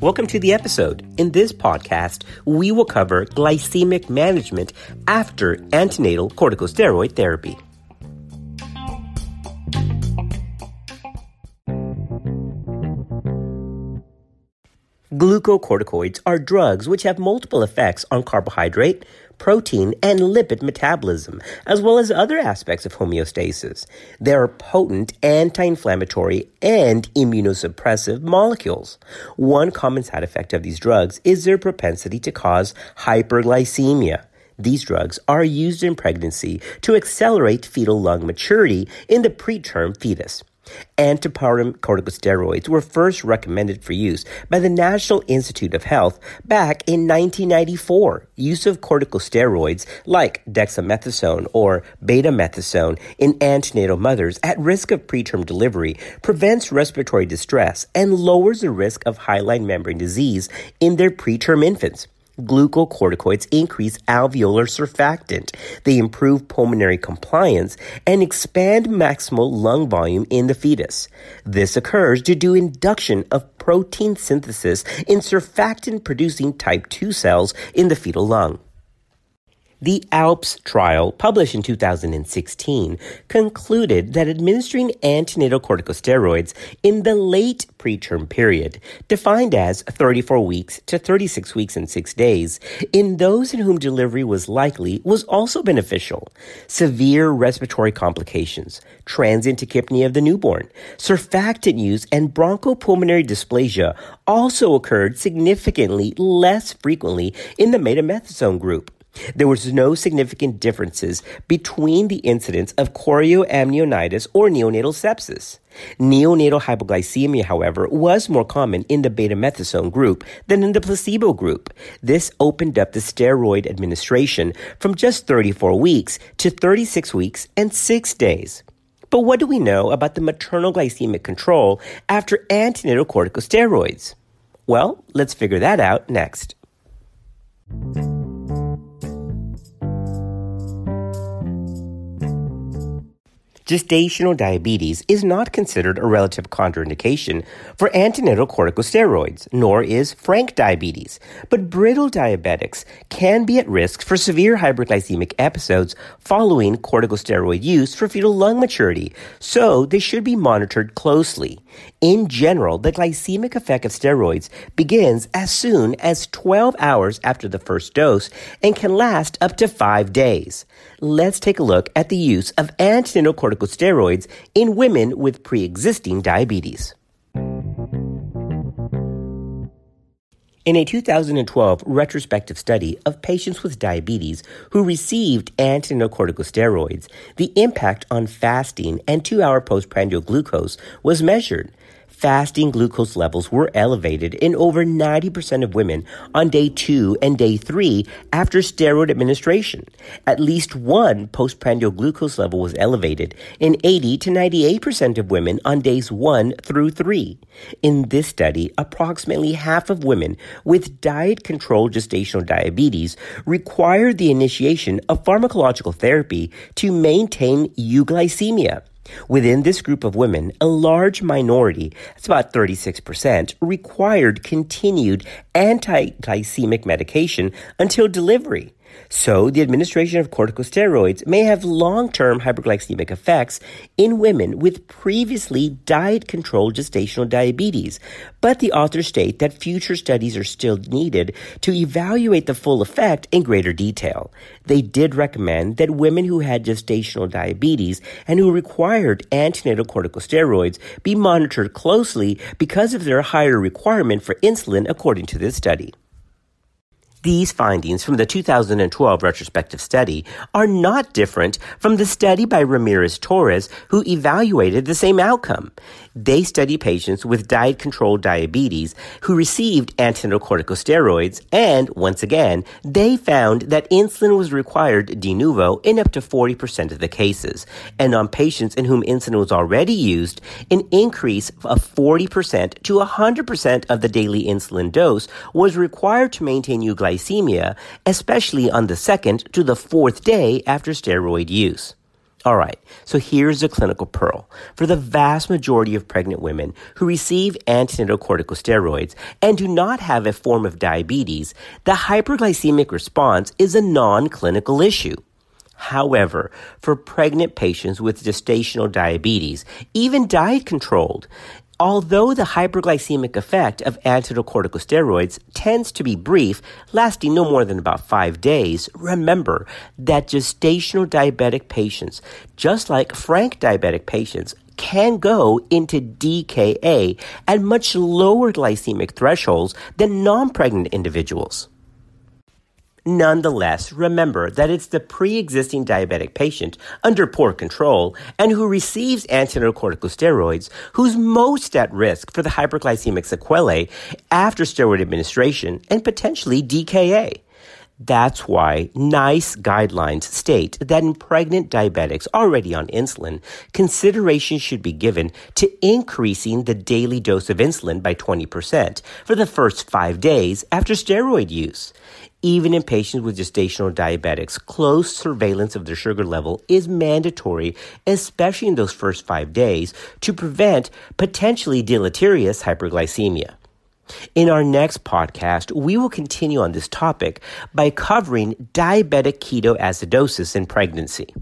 Welcome to the episode. In this podcast, we will cover glycemic management after antenatal corticosteroid therapy. Glucocorticoids are drugs which have multiple effects on carbohydrate, protein, and lipid metabolism, as well as other aspects of homeostasis. They are potent anti-inflammatory and immunosuppressive molecules. One common side effect of these drugs is their propensity to cause hyperglycemia. These drugs are used in pregnancy to accelerate fetal lung maturity in the preterm fetus. Antepartum corticosteroids were first recommended for use by the National Institute of Health back in 1994. Use of corticosteroids like dexamethasone or betamethasone in antenatal mothers at risk of preterm delivery prevents respiratory distress and lowers the risk of hyaline membrane disease in their preterm infants. Glucocorticoids increase alveolar surfactant. They improve pulmonary compliance and expand maximal lung volume in the fetus. This occurs due to induction of protein synthesis in surfactant producing type 2 cells in the fetal lung. The ALPS trial, published in 2016, concluded that administering antenatal corticosteroids in the late preterm period, defined as 34 weeks to 36 weeks and 6 days, in those in whom delivery was likely, was also beneficial. Severe respiratory complications, transient tachypnea of the newborn, surfactant use, and bronchopulmonary dysplasia also occurred significantly less frequently in the betamethasone group. There was no significant differences between the incidence of chorioamnionitis or neonatal sepsis. Neonatal hypoglycemia, however, was more common in the betamethasone group than in the placebo group. This opened up the steroid administration from just 34 weeks to 36 weeks and 6 days. But what do we know about the maternal glycemic control after antenatal corticosteroids? Well, let's figure that out next. Gestational diabetes is not considered a relative contraindication for antenatal corticosteroids, nor is frank diabetes. But brittle diabetics can be at risk for severe hyperglycemic episodes following corticosteroid use for fetal lung maturity, so they should be monitored closely. In general, the glycemic effect of steroids begins as soon as 12 hours after the first dose and can last up to five days. Let's take a look at the use of antenatal corticosteroids in women with pre-existing diabetes. In a 2012 retrospective study of patients with diabetes who received antenatal corticosteroids, the impact on fasting and two hour postprandial glucose was measured fasting glucose levels were elevated in over 90% of women on day two and day three after steroid administration. At least one postprandial glucose level was elevated in 80 to 98% of women on days one through three. In this study, approximately half of women with diet controlled gestational diabetes required the initiation of pharmacological therapy to maintain euglycemia. Within this group of women, a large minority, that's about 36%, required continued anti-glycemic medication until delivery. So, the administration of corticosteroids may have long term hyperglycemic effects in women with previously diet controlled gestational diabetes. But the authors state that future studies are still needed to evaluate the full effect in greater detail. They did recommend that women who had gestational diabetes and who required antenatal corticosteroids be monitored closely because of their higher requirement for insulin, according to this study. These findings from the 2012 retrospective study are not different from the study by Ramirez Torres who evaluated the same outcome. They studied patients with diet controlled diabetes who received antenatal corticosteroids and once again, they found that insulin was required de novo in up to 40% of the cases. And on patients in whom insulin was already used, an increase of 40% to 100% of the daily insulin dose was required to maintain euglycemia glycemia, especially on the second to the fourth day after steroid use. All right, so here's a clinical pearl. For the vast majority of pregnant women who receive antenatal corticosteroids and do not have a form of diabetes, the hyperglycemic response is a non clinical issue. However, for pregnant patients with gestational diabetes, even diet controlled, Although the hyperglycemic effect of anticorticosteroids tends to be brief, lasting no more than about five days, remember that gestational diabetic patients, just like frank diabetic patients, can go into DKA at much lower glycemic thresholds than non pregnant individuals. Nonetheless, remember that it's the pre-existing diabetic patient under poor control and who receives anticorticosteroids who's most at risk for the hyperglycemic sequelae after steroid administration and potentially DKA. That's why NICE guidelines state that in pregnant diabetics already on insulin, consideration should be given to increasing the daily dose of insulin by 20% for the first five days after steroid use. Even in patients with gestational diabetics, close surveillance of their sugar level is mandatory, especially in those first five days, to prevent potentially deleterious hyperglycemia. In our next podcast, we will continue on this topic by covering diabetic ketoacidosis in pregnancy.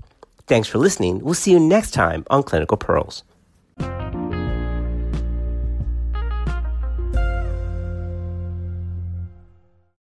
Thanks for listening. We'll see you next time on Clinical Pearls.